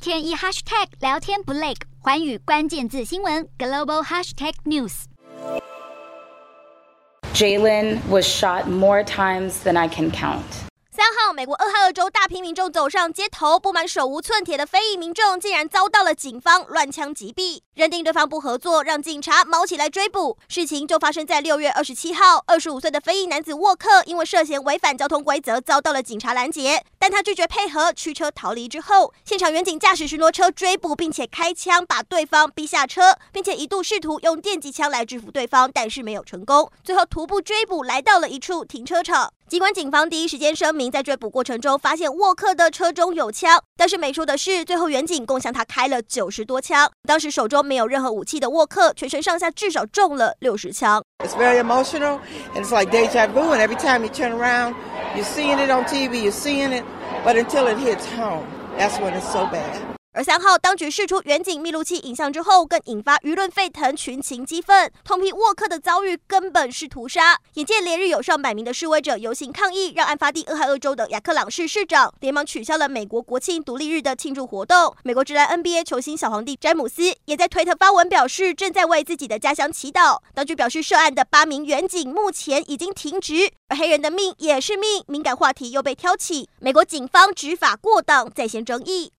天一 hashtag 聊天不累，寰宇关键字新闻 global hashtag news。Jaylen was shot more times than I can count. 美国俄亥俄州大批民众走上街头，不满手无寸铁的非裔民众竟然遭到了警方乱枪击毙。认定对方不合作，让警察卯起来追捕。事情就发生在六月二十七号，二十五岁的非裔男子沃克因为涉嫌违反交通规则，遭到了警察拦截，但他拒绝配合，驱车逃离之后，现场员警驾驶巡逻车追捕，并且开枪把对方逼下车，并且一度试图用电击枪来制服对方，但是没有成功，最后徒步追捕来到了一处停车场。尽管警方第一时间声明，在追捕过程中发现沃克的车中有枪，但是没说的是，最后员警共向他开了九十多枪。当时手中没有任何武器的沃克，全身上下至少中了六十枪。It's very emotional, and it's like deja vu. And every time you turn around, you're seeing it on TV, you're seeing it, but until it hits home, that's when it's so bad. 而三号，当局释出远景密录器影像之后，更引发舆论沸腾，群情激愤，痛批沃克的遭遇根本是屠杀。眼见连日有上百名的示威者游行抗议，让案发地俄亥俄州的亚克朗市市长连忙取消了美国国庆独立日的庆祝活动。美国职篮 NBA 球星小皇帝詹姆斯也在推特发文表示，正在为自己的家乡祈祷。当局表示，涉案的八名远景目前已经停职，而黑人的命也是命，敏感话题又被挑起，美国警方执法过当，再掀争议。